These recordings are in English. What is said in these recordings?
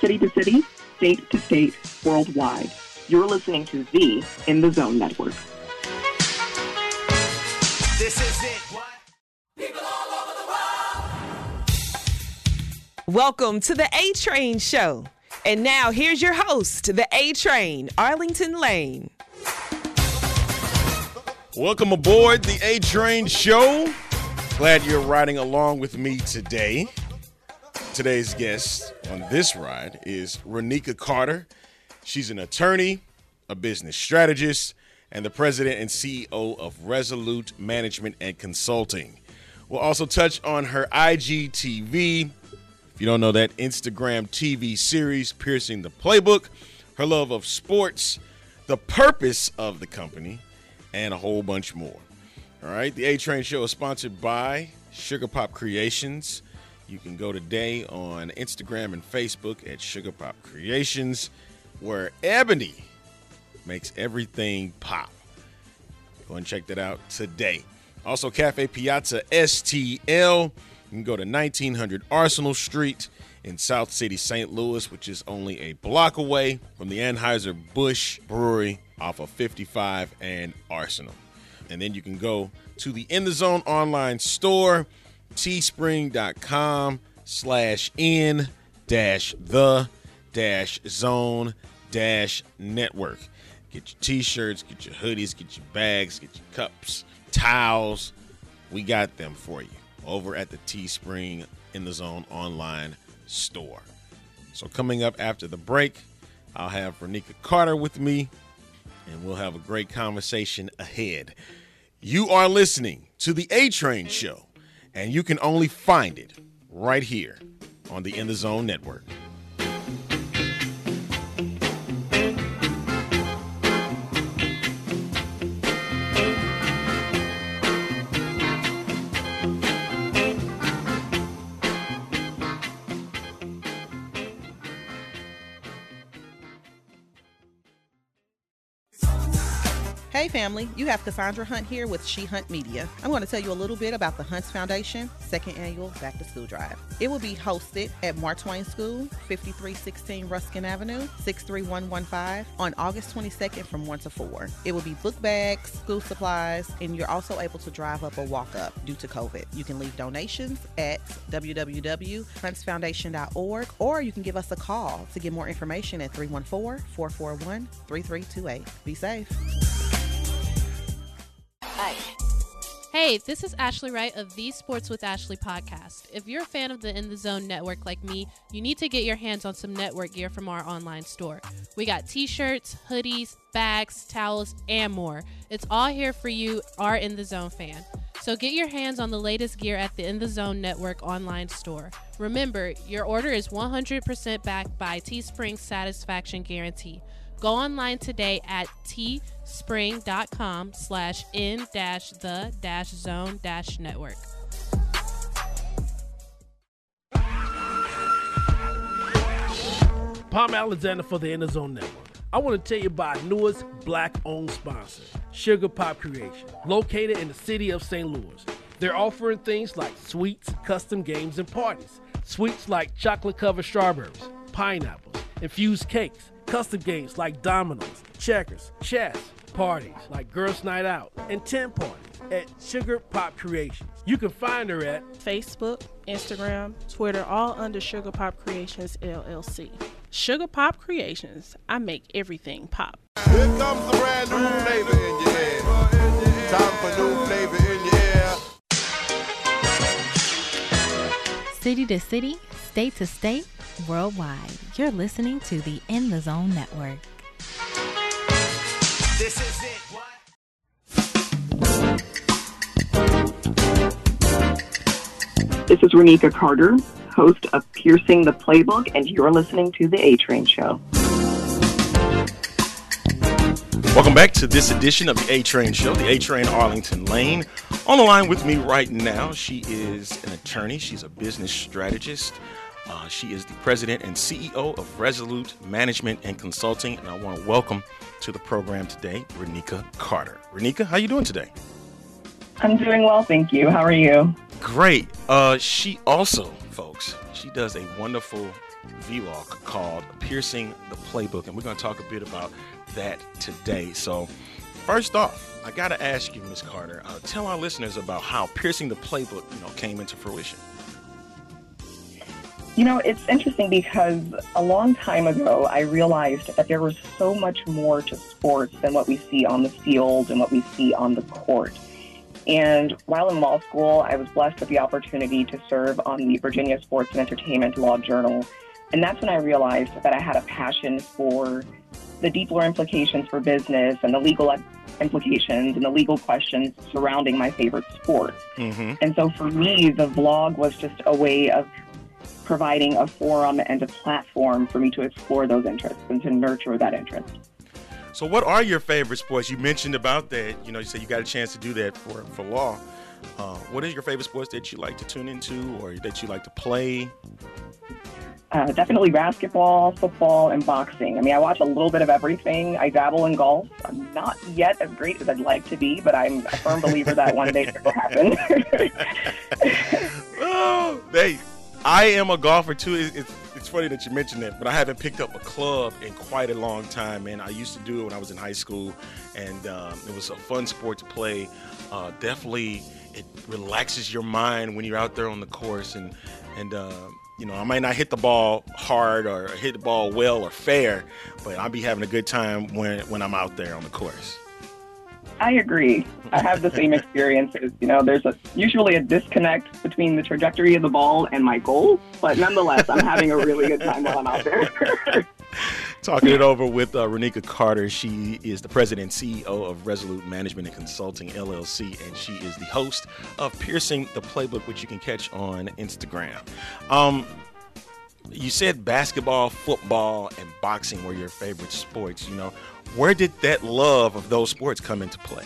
city to city, state to state, worldwide. You're listening to the In the Zone Network. This is it. What? People all over the world. Welcome to the A Train Show. And now here's your host, the A Train, Arlington Lane. Welcome aboard the A Train Show. Glad you're riding along with me today. Today's guest on this ride is Ronika Carter. She's an attorney, a business strategist, and the president and CEO of Resolute Management and Consulting. We'll also touch on her IGTV. If you don't know that Instagram TV series, Piercing the Playbook, her love of sports, the purpose of the company, and a whole bunch more. All right, the A Train Show is sponsored by Sugar Pop Kreationz. You can go today on Instagram and Facebook at Sugar Pop Kreationz, where Ebony makes everything pop. Go and check that out today. Also, Cafe Piazza STL. You can go to 1900 Arsenal Street in South City, St. Louis, which is only a block away from the Anheuser-Busch Brewery off of 55 and Arsenal. And then you can go to the In the Zone online store, teespring.com slash in dash the dash zone dash network. Get your t-shirts, get your hoodies, get your bags, get your cups, towels. We got them for you over at the Teespring in the Zone online store. So coming up after the break, I'll have Ronika Carter with me, and we'll have a great conversation ahead. You are listening to the A Train Show, and you can only find it right here on the In the Zone Network. Family, you have Cassandra Hunt here with She Hunt Media. I'm going to tell you a little bit about the Hunts Foundation second annual Back to School Drive. It will be hosted at Mark Twain School, 5316 Ruskin Avenue, 63115 on August 22nd from 1 to 4. It will be book bags, school supplies, and you're also able to drive up or walk up due to COVID. You can leave donations at www.huntsfoundation.org or you can give us a call to get more information at 314 441 3328. Be safe. Hey, this is Ashley Wright of the Sports with Ashley podcast. If you're a fan of the In the Zone network like me, you need to get your hands on some network gear from our online store. We got t shirts, hoodies, bags, towels, and more. It's all here for you, our In the Zone fan. So get your hands on the latest gear at the In the Zone Network online store. Remember, your order is 100% backed by Teespring's satisfaction guarantee. Go online today at teespring.com slash in dash the dash zone dash network. Palm Alexander for the In Zone Network. I want to tell you about newest black owned sponsor, Sugar Pop Kreation, located in the city of St. Louis. They're offering things like sweets, custom games, and parties. Sweets like chocolate covered strawberries, pineapples, infused cakes, custom games like dominoes, checkers, chess, parties like Girls Night Out, and 10 parties at Sugar Pop Kreationz. You can find her at Facebook, Instagram, Twitter, all under Sugar Pop Kreationz LLC. Sugar Pop Kreationz, I make everything pop. Here comes a brand new flavor in your ear. Time for new flavor in your ear. City to city, state to state, worldwide. You're listening to the In the Zone Network. This is it. What? This is Ronika Carter, host of Piercing the Playbook, and you're listening to The A Train Show. Welcome back to this edition of the A Train Show, the A Train Arlington Lane. On the line with me right now, she is an attorney, she's a business strategist. Uh, she is the president and CEO of Resolute Management and Consulting, and I want to welcome to the program today Ronika Carter. Ronika, how you doing today? I'm doing well, thank you. How are you? Great. Uh, she also, folks, She does a wonderful vlog called Piercing the Playbook, and we're going to talk a bit about that today. So, first off, I got to ask you, Miss Carter, uh, tell our listeners about how Piercing the Playbook, you know, came into fruition. You know, it's interesting because a long time ago, I realized that there was so much more to sports than what we see on the field and what we see on the court. And while in law school, I was blessed with the opportunity to serve on the Virginia Sports and Entertainment Law Journal. And that's when I realized that I had a passion for the deeper implications for business and the legal implications and the legal questions surrounding my favorite sport. Mm-hmm. And so for me, the vlog was just a way of providing a forum and a platform for me to explore those interests and to nurture that interest. So, what are your favorite sports? You mentioned about that. You know, you said you got a chance to do that for for law. Uh, what is your favorite sports that you like to tune into or that you like to play? Uh, definitely basketball, football, and boxing. I mean, I watch a little bit of everything. I dabble in golf. I'm not yet as great as I'd like to be, but I'm a firm believer that one day it will happen. oh, they. I am a golfer too. It- It's, it's funny that you mentioned that, but I haven't picked up a club in quite a long time, man. I used to do it when I was in high school, and um, it was a fun sport to play. Uh, definitely, it relaxes your mind when you're out there on the course, and and uh, you know, I might not hit the ball hard or hit the ball well or fair, but I'll be having a good time when when I'm out there on the course. I agree. I have the same experiences. You know, there's a, usually a disconnect between the trajectory of the ball and my goals, but nonetheless, I'm having a really good time while I'm out there. Talking it over with uh, Ronika Carter. She is the president and CEO of Resolute Management and Consulting LLC, and she is the host of Piercing the Playbook, which you can catch on Instagram. Um, you said basketball, football, and boxing were your favorite sports. You know, where did that love of those sports come into play?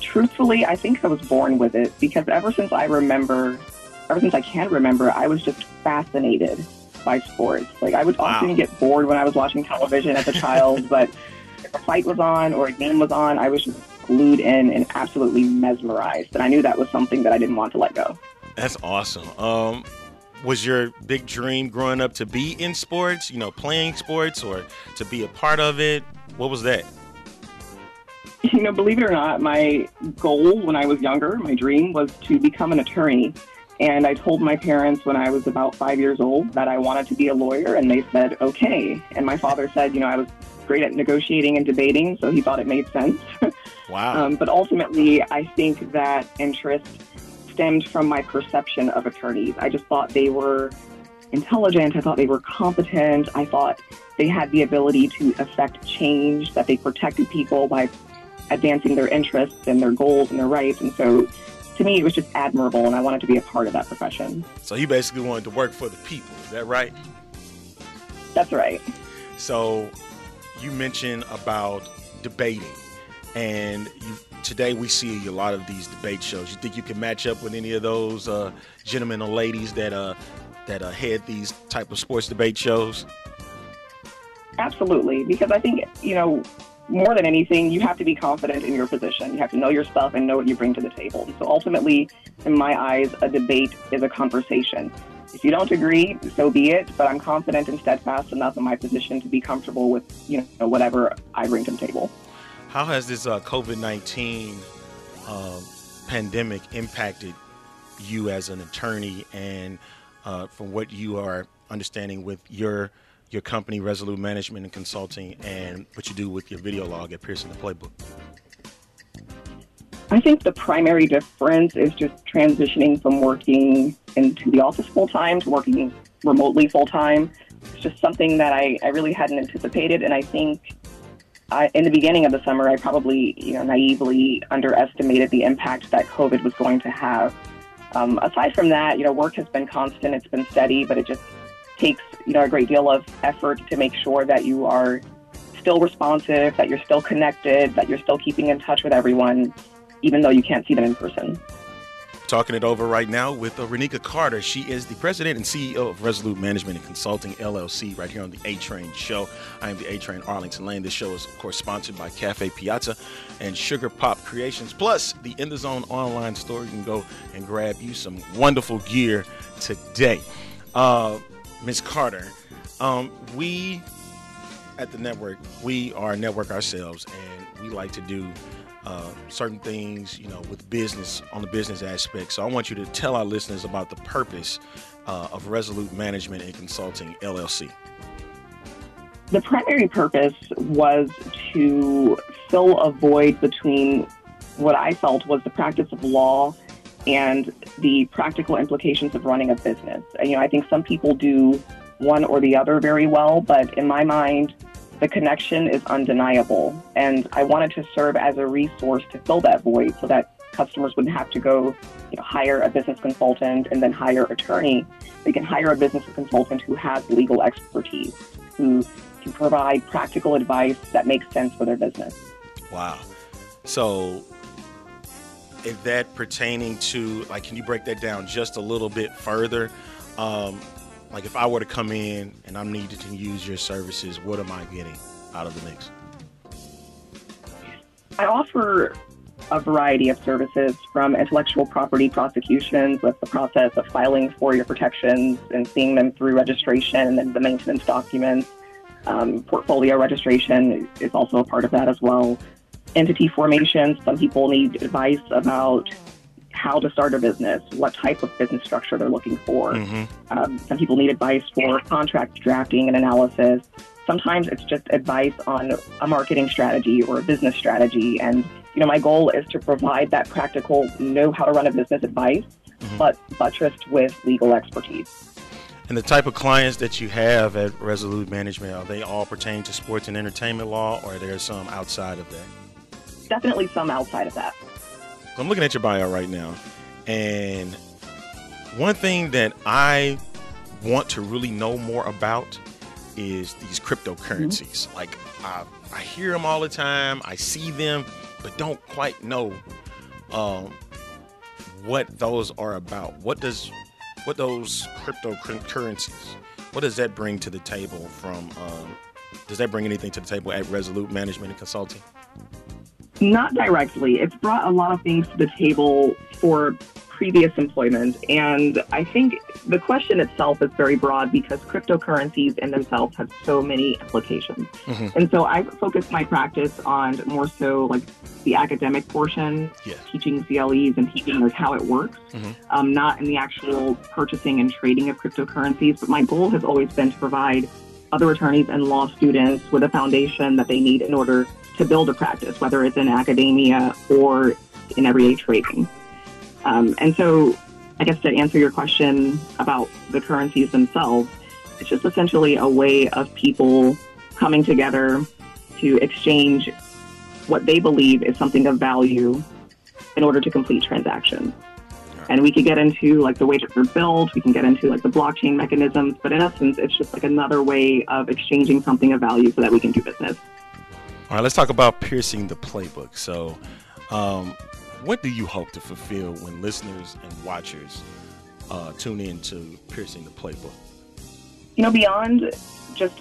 Truthfully, I think I was born with it because ever since I remember, ever since I can remember, I was just fascinated by sports. Like I would often get bored when I was watching television as a child, but if a fight was on or a game was on, I was just glued in and absolutely mesmerized. And I knew that was something that I didn't want to let go. That's awesome. Um, was your big dream growing up to be in sports, you know, playing sports or to be a part of it? What was that? You know, believe it or not, my goal when I was younger, my dream was to become an attorney. And I told my parents when I was about five years old that I wanted to be a lawyer, and they said, okay. And my father said, you know, I was great at negotiating and debating, so he thought it made sense. Wow. Um, but ultimately, I think that interest stemmed from my perception of attorneys. I just thought they were intelligent. I thought they were competent. I thought they had the ability to affect change, that they protected people by advancing their interests and their goals and their rights. And so to me, it was just admirable, and I wanted to be a part of that profession. So you basically wanted to work for the people. Is that right? That's right. So you mentioned about debating, and you, today we see a lot of these debate shows. You think you can match up with any of those uh, gentlemen or ladies that uh, that uh, head these type of sports debate shows? Absolutely, because I think, you know, more than anything, you have to be confident in your position. You have to know your stuff and know what you bring to the table. So ultimately, in my eyes, a debate is a conversation. If you don't agree, so be it, but I'm confident and steadfast enough in my position to be comfortable with, you know, whatever I bring to the table. How has this uh, COVID nineteen um, pandemic impacted you as an attorney, and uh, from what you are understanding with your your company, Resolute Management and Consulting, and what you do with your video log at Piercing the Playbook? I think the primary difference is just transitioning from working into the office full time to working remotely full time. It's just something that I, I really hadn't anticipated, and I think I, in the beginning of the summer, I probably you know naively underestimated the impact that COVID was going to have. Um, aside from that, you know, work has been constant; it's been steady, but it just takes you know a great deal of effort to make sure that you are still responsive, that you're still connected, that you're still keeping in touch with everyone, even though you can't see them in person. Talking it over right now with uh, Ronika Carter. She is the president and CEO of Resolute Management and Consulting LLC, right here on the A Train Show. I am the A Train Arlington Lane. This show is, of course, sponsored by Cafe Piazza and Sugar Pop Kreationz, plus the In the Zone online store. You can go and grab you some wonderful gear today. Uh, Ms. Carter, um, we at the network, we are a network ourselves, and we like to do uh, certain things, you know, with business on the business aspect. So I want you to tell our listeners about the purpose uh, of Resolute Management and Consulting LLC. The primary purpose was to fill a void between what I felt was the practice of law and the practical implications of running a business. You know, I think some people do one or the other very well, but in my mind, the connection is undeniable. And I wanted to serve as a resource to fill that void so that customers wouldn't have to go you know, hire a business consultant and then hire an attorney. They can hire a business consultant who has legal expertise, who can provide practical advice that makes sense for their business. Wow. So is that pertaining to like can you break that down just a little bit further? Um, like if I were to come in and I'm needed to use your services, what am I getting out of the mix? I offer a variety of services from intellectual property prosecutions with the process of filing for your protections and seeing them through registration and the maintenance documents. Um, portfolio registration is also a part of that as well. Entity formation, some people need advice about how to start a business, what type of business structure they're looking for. Um, some people need advice for contract drafting and analysis. Sometimes it's just advice on a marketing strategy or a business strategy. And, you know, my goal is to provide that practical know how to run a business advice, but buttressed with legal expertise. And the type of clients that you have at Resolute Management, are they all pertain to sports and entertainment law or are there some outside of that? Definitely some outside of that. I'm looking at your bio right now, and one thing that I want to really know more about is these cryptocurrencies. Like I, I hear them all the time, I see them, but don't quite know um, what those are about. What does what those cryptocurrencies? What does that bring to the table? From um, does that bring anything to the table at Resolute Management and Consulting? Not directly. It's brought a lot of things to the table for previous employment. And I think the question itself is very broad because cryptocurrencies in themselves have so many implications. And so I've focused my practice on more so like the academic portion, Yeah. teaching CLEs and teaching like how it works, um, not in the actual purchasing and trading of cryptocurrencies. But my goal has always been to provide other attorneys and law students with a foundation that they need in order to build a practice, whether it's in academia or in everyday trading. Um, and so, I guess to answer your question about the currencies themselves, it's just essentially a way of people coming together to exchange what they believe is something of value in order to complete transactions. And we could get into like the way that they're built, we can get into like the blockchain mechanisms, but in essence, it's just like another way of exchanging something of value so that we can do business. All right, let's talk about piercing the playbook. So, um, what do you hope to fulfill when listeners and watchers uh, tune in to piercing the playbook? you know, beyond just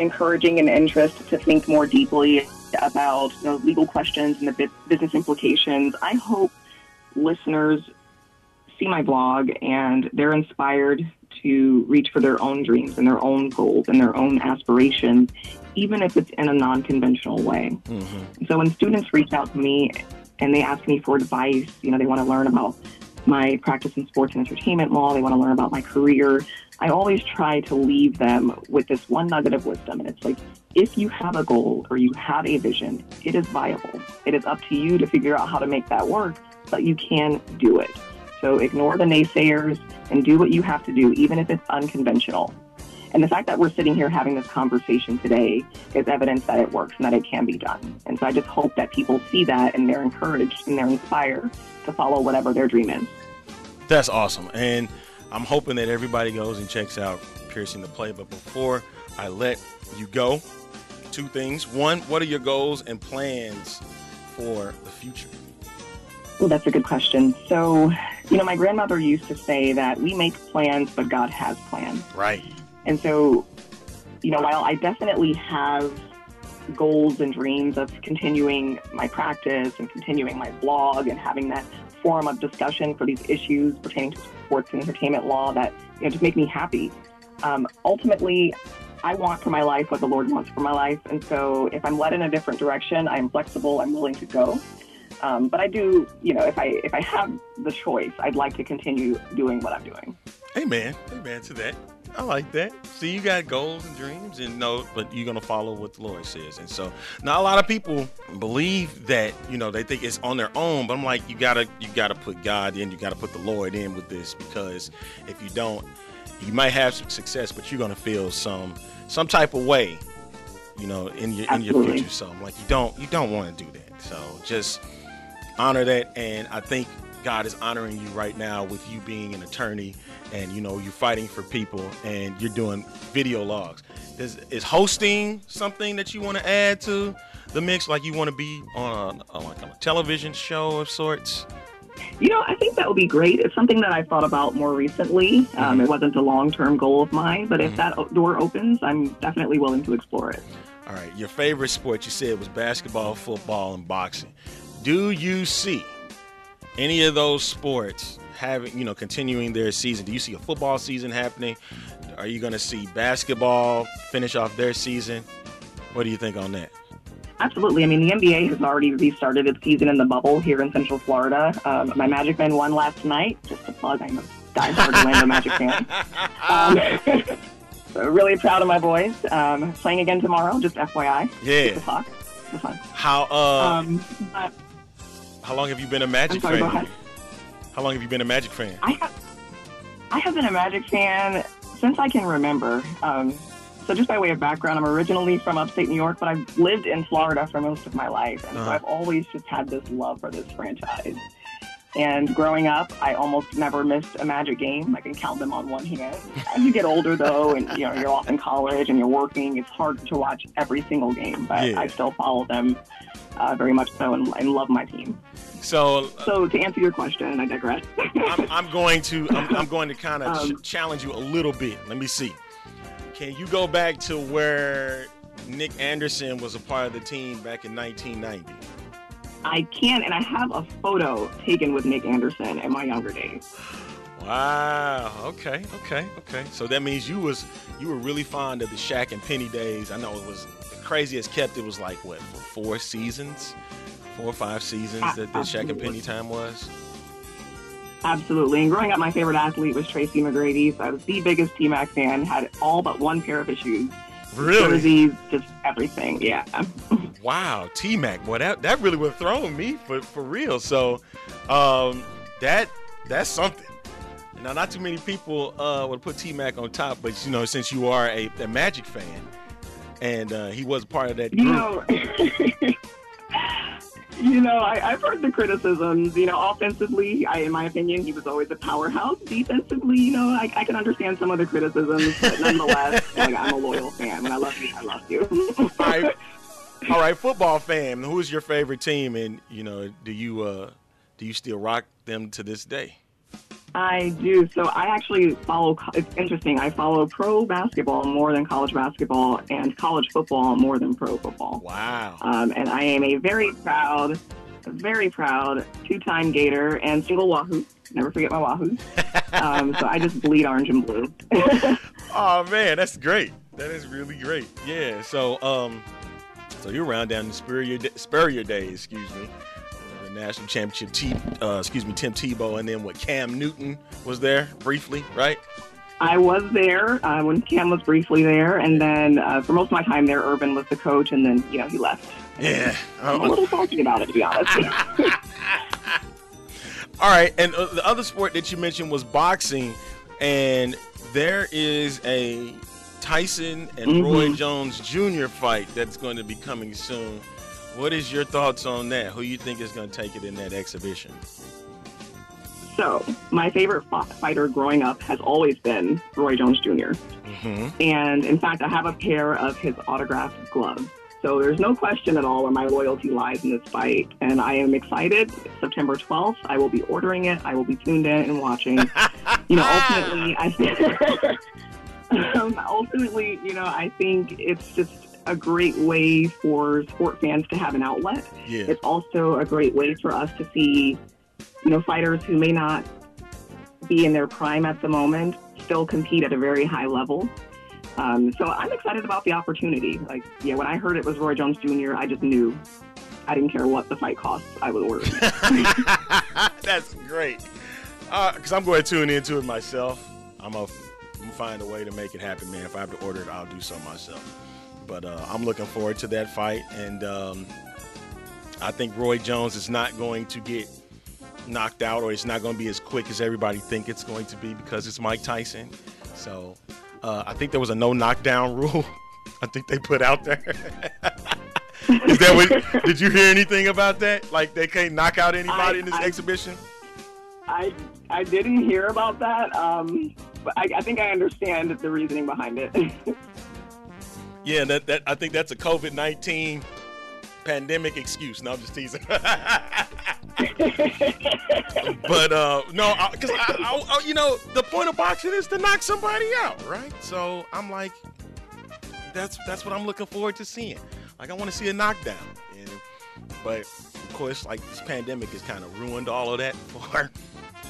encouraging an interest to think more deeply about you know, legal questions and the business implications, I hope listeners see my blog and they're inspired to reach for their own dreams and their own goals and their own aspirations, even if it's in a non conventional way. Mm-hmm. So when students reach out to me and they ask me for advice, you know, they want to learn about my practice in sports and entertainment law, they want to learn about my career. I always try to leave them with this one nugget of wisdom. And it's like, if you have a goal or you have a vision, it is viable. It is up to you to figure out how to make that work, but you can do it. So ignore the naysayers and do what you have to do, even if it's unconventional. And the fact that we're sitting here having this conversation today is evidence that it works and that it can be done. And so I just hope that people see that and they're encouraged and they're inspired to follow whatever their dream is. That's awesome. And I'm hoping that everybody goes and checks out Piercing the Play. But before I let you go, two things. One, what are your goals and plans for the future? Well, that's a good question. So, you know, my grandmother used to say that we make plans, but God has plans. Right. And so, you know, while I definitely have goals and dreams of continuing my practice and continuing my blog and having that forum of discussion for these issues pertaining to sports and entertainment law that you know just make me happy. Um, ultimately, I want for my life what the Lord wants for my life, and so if I'm led in a different direction, I'm flexible. I'm willing to go. Um, but I do, you know, if I if I have the choice, I'd like to continue doing what I'm doing. Amen. Amen to that. I like that. See, you got goals and dreams, and no, but you're gonna follow what the Lord says. And so, now a lot of people believe that you know they think it's on their own, but I'm like, you gotta you gotta put God in, you gotta put the Lord in with this because if you don't, you might have some success, but you're gonna feel some some type of way, you know, in your in your future. So I'm like, you don't you don't want to do that. So just honor that and i think god is honoring you right now with you being an attorney and you know you're fighting for people and you're doing video logs Does, is hosting something that you want to add to the mix like you want to be on a, on like a television show of sorts You know, I think that would be great. It's something that I've thought about more recently. Um, it wasn't a long term goal of mine, but if that door opens, I'm definitely willing to explore it. all right your favorite sport you said was basketball football and boxing do you see any of those sports having you know continuing their season do you see a football season happening are you going to see basketball finish off their season what do you think on that Absolutely. I mean, the NBA has already restarted its season in the bubble here in Central Florida. Um, my Magic men won last night. Just a plug. I'm a diehard Orlando Magic fan. Um, so really proud of my boys. Um, playing again tomorrow, just FYI. Yeah. Six o'clock. It's fun. how uh Um, but how long have you been a magic sorry, fan how long have you been a magic fan I have, I have been a Magic fan since I can remember. Um, so just by way of background, I'm originally from upstate New York, but I've lived in Florida for most of my life, and so Uh-huh. I've always just had this love for this franchise. And growing up, I almost never missed a Magic game. I can count them on one hand. As you get older, though, and you know you're off in college and you're working, it's hard to watch every single game. But Yeah. I still follow them uh, very much so, and, and love my team. so So to answer your question, I digress. I'm, I'm going to I'm, I'm going to kind of Um, ch- challenge you a little bit. Let me see. Can you go back to where Nick Anderson was a part of the team back in 1990? I can, and I have a photo taken with Nick Anderson in my younger days. Wow. Okay. Okay. Okay. So that means you was you were really fond of the Shaq and Penny days. I know it was the as kept. It was like what for four seasons, four or five seasons that the Shaq and Penny time was. Absolutely. And growing up, my favorite athlete was Tracy McGrady. So I was the biggest T-Mac fan. Had all but one pair of his shoes. Really? Jerseys, just everything. Yeah. Wow, T Mac, boy, that that really would have thrown me for for real. So, um, that that's something. Now, not too many people uh, would put T Mac on top, but you know, since you are a, a Magic fan, and uh, he was part of that group. You know, you know, I, I've heard the criticisms. You know, offensively, I, in my opinion, he was always a powerhouse. Defensively, you know, I, I can understand some of the criticisms, but nonetheless, like, I'm a loyal fan. When I love you, I love you. all right, all right, football fan, who is your favorite team, and you know, do you uh, do you still rock them to this day? I do. So I actually follow. It's interesting. I follow pro basketball more than college basketball, and college football more than pro football. Wow. Um, and I am a very proud, very proud two-time Gator and single Wahoo. Never forget my Wahoo. um, so I just bleed orange and blue. Oh man, that's great. That is really great. Yeah. So, um, so you're around down in the Spurrier, Spurrier days, excuse me, national championship. T, uh, excuse me, Tim Tebow, and then what? Cam Newton was there briefly, right? I was there uh, when Cam was briefly there, and then uh, for most of my time there, Urban was the coach, and then you know he left. Yeah. I'm a little salty about it, to be honest. All right, and uh, the other sport that you mentioned was boxing, and there is a Tyson and Roy Mhm. Jones Jr. fight that's going to be coming soon. What is your thoughts on that? Who you think is going to take it in that exhibition? So, my favorite fighter growing up has always been Roy Jones Jr. hmm And in fact, I have a pair of his autographed gloves. So there's no question at all where my loyalty lies in this fight. And I am excited. September 12th, I will be ordering it. I will be tuned in and watching. you know, ultimately, I um, ultimately, you know, I think it's just a great way for sport fans to have an outlet. Yeah. It's also a great way for us to see, you know, fighters who may not be in their prime at the moment still compete at a very high level. Um, so I'm excited about the opportunity. Like, yeah, when I heard it was Roy Jones Jr., I just knew. I didn't care what the fight costs. I would order it. That's great. Because I'm going to tune into it myself. I'm going to find a way to make it happen, man. If I have to order it, I'll do so myself. But uh, I'm looking forward to that fight. And um, I think Roy Jones is not going to get knocked out or it's not going to be as quick as everybody think it's going to be because it's Mike Tyson. So uh, I think there was a no knockdown rule. I think they put out there. Is that what? did you hear anything about that? Like they can't knock out anybody I- in this I- exhibition? I I didn't hear about that, um, but I, I think I understand the reasoning behind it. Yeah, that, that I think that's a COVID nineteen pandemic excuse. No, I'm just teasing. but uh, no, because I, I, I, you know, the point of boxing is to knock somebody out, right? So I'm like, that's that's what I'm looking forward to seeing. Like I want to see a knockdown, and, but of course, like this pandemic has kind of ruined all of that for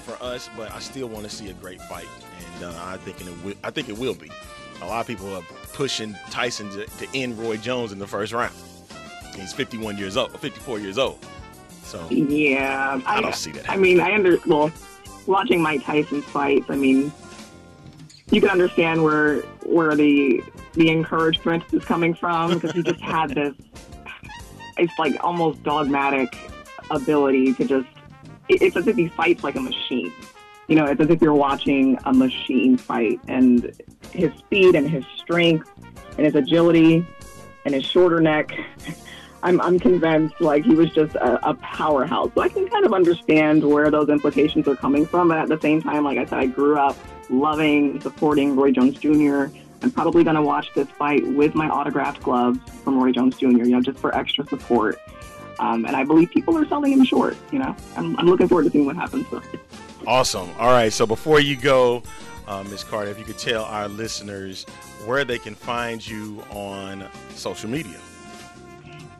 for us. But I still want to see a great fight, and uh, I think it will, I think it will be. A lot of people are pushing Tyson to, to end Roy Jones in the first round. He's 51 years old, 54 years old. So yeah, I don't see that I mean, I under well, watching Mike Tyson's fights. I mean, you can understand where where the the encouragement is coming from because he just had this. It's like almost dogmatic ability to just. it- It's as if he fights like a machine. You know, it's as if you're watching a machine fight, and his speed and his strength and his agility and his shorter neck. I'm, I'm convinced like he was just a, a powerhouse. So I can kind of understand where those implications are coming from. But at the same time, like I said, I grew up loving, supporting Roy Jones Jr. I'm probably going to watch this fight with my autographed gloves from Roy Jones Jr., you know, just for extra support. Um, and I believe people are selling him short, you know. I'm, I'm looking forward to seeing what happens. So. Awesome. All right. So before you go, uh, Ms. Carter, if you could tell our listeners where they can find you on social media.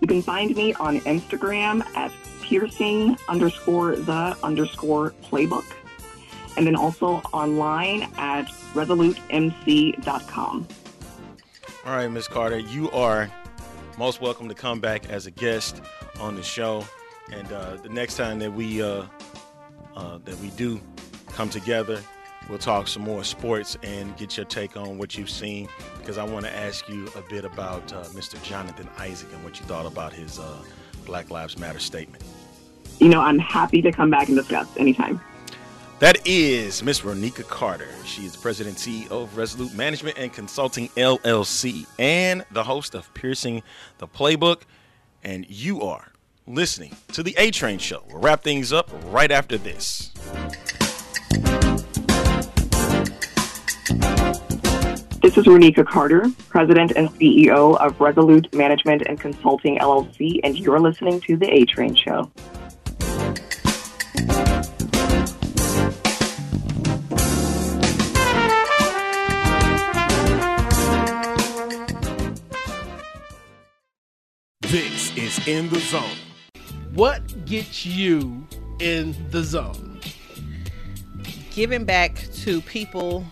You can find me on Instagram at piercing underscore the underscore playbook. And then also online at resolutemc.com. All right, Ms. Carter, you are most welcome to come back as a guest on the show. And uh, the next time that we uh, uh, that we do come together, we'll talk some more sports and get your take on what you've seen. Because I want to ask you a bit about uh, Mr. Jonathan Isaac and what you thought about his uh, Black Lives Matter statement. You know, I'm happy to come back and discuss anytime. That is Miss Ronika Carter. She is president and CEO of Resolute Management and Consulting LLC and the host of Piercing the Playbook. And you are listening to the A Train Show. We'll wrap things up right after this. This is Ronika Carter, President and CEO of Resolute Management and Consulting LLC, and you're listening to The A Train Show. This is In the Zone. What gets you in the zone? giving back to people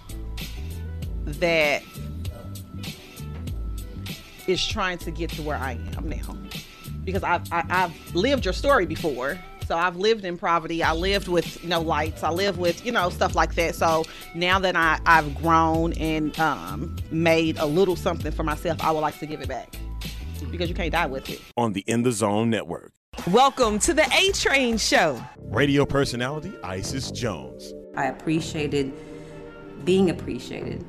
that is trying to get to where I am now. Because I've, I, I've lived your story before. So I've lived in poverty. I lived with no lights. I lived with, you know, stuff like that. So now that I, I've grown and um, made a little something for myself, I would like to give it back. Because you can't die with it. On the In the Zone Network. Welcome to the A Train Show. Radio personality Isis Jones. I appreciated being appreciated.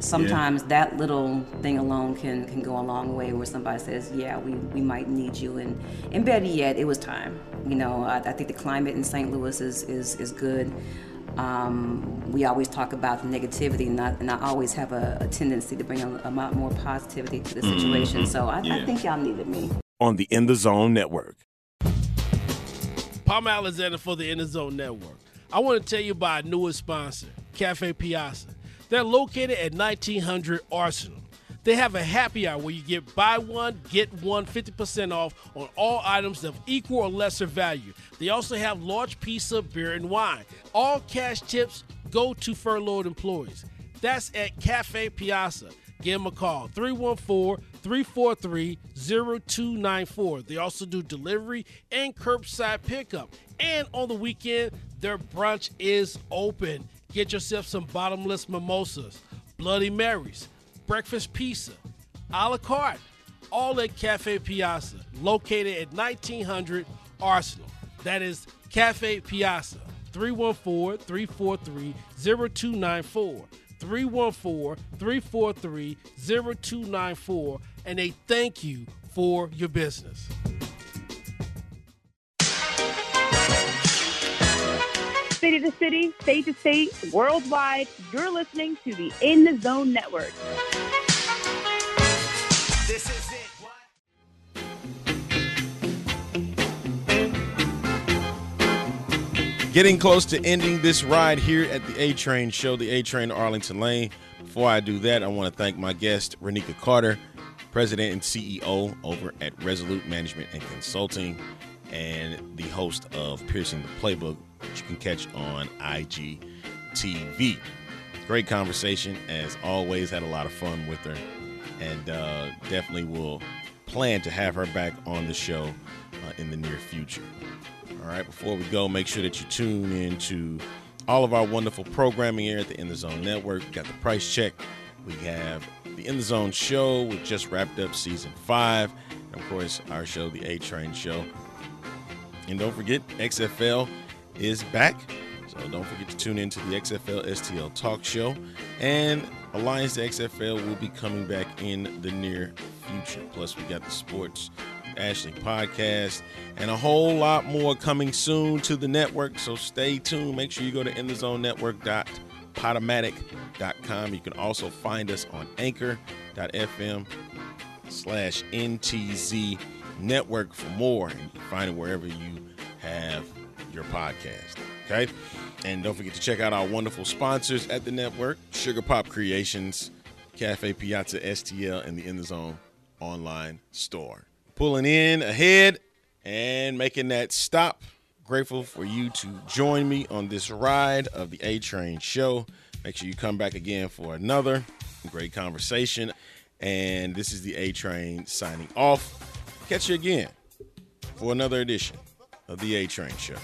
Sometimes that little thing alone can, can go a long way where somebody says, yeah, we, we might need you. And, and better yet, it was time. You know, I, I think the climate in St. Louis is, is, is good. Um, we always talk about the negativity, and I, and I always have a, a tendency to bring a, a lot more positivity to the situation. Mhm. So I, I think y'all needed me. On the In the Zone Network. Palm Alexander for the In the Zone Network. I want to tell you about our newest sponsor, Cafe Piazza. They're located at 1900 Arsenal. They have a happy hour where you get buy one, get one 50% off on all items of equal or lesser value. They also have large pizza, beer, and wine. All cash tips go to furloughed employees. That's at Cafe Piazza. Give them a call 314 343 0294. They also do delivery and curbside pickup. And on the weekend, their brunch is open. Get yourself some bottomless mimosas, Bloody Marys, breakfast pizza, a la carte, all at Cafe Piazza, located at 1900 Arsenal. That is Cafe Piazza, 314 343 0294. 314 343 0294. And they thank you for your business. City to city, state to state, worldwide, you're listening to the In the Zone Network. This is it. Getting close to ending this ride here at the A Train Show, the A Train Arlington Lane. Before I do that, I want to thank my guest, Ronika Carter, President and CEO over at Resolute Management and Consulting, and the host of Piercing the Playbook, which you can catch on IGTV. Great conversation, as always. Had a lot of fun with her, and uh, definitely will plan to have her back on the show uh, in the near future. All right, before we go, make sure that you tune in to all of our wonderful programming here at the In the Zone Network. We got the price check. We have the In the Zone show. We just wrapped up season five. And of course, our show, the A Train Show. And don't forget, XFL is back. So don't forget to tune in to the XFL STL Talk Show. And Alliance to XFL will be coming back in the near future. Plus, we got the Sports Ashley podcast and a whole lot more coming soon to the network. So stay tuned. Make sure you go to inthezonenetwork.podomatic.com. You can also find us on anchor.fm slash NTZ network for more. And you can find it wherever you have your podcast. Okay. And don't forget to check out our wonderful sponsors at the network Sugar Pop Kreationz, Cafe Piazza STL, and the In the Zone online store. Pulling in ahead and making that stop. Grateful for you to join me on this ride of the A Train show. Make sure you come back again for another great conversation. And this is the A Train signing off. Catch you again for another edition of the A Train show.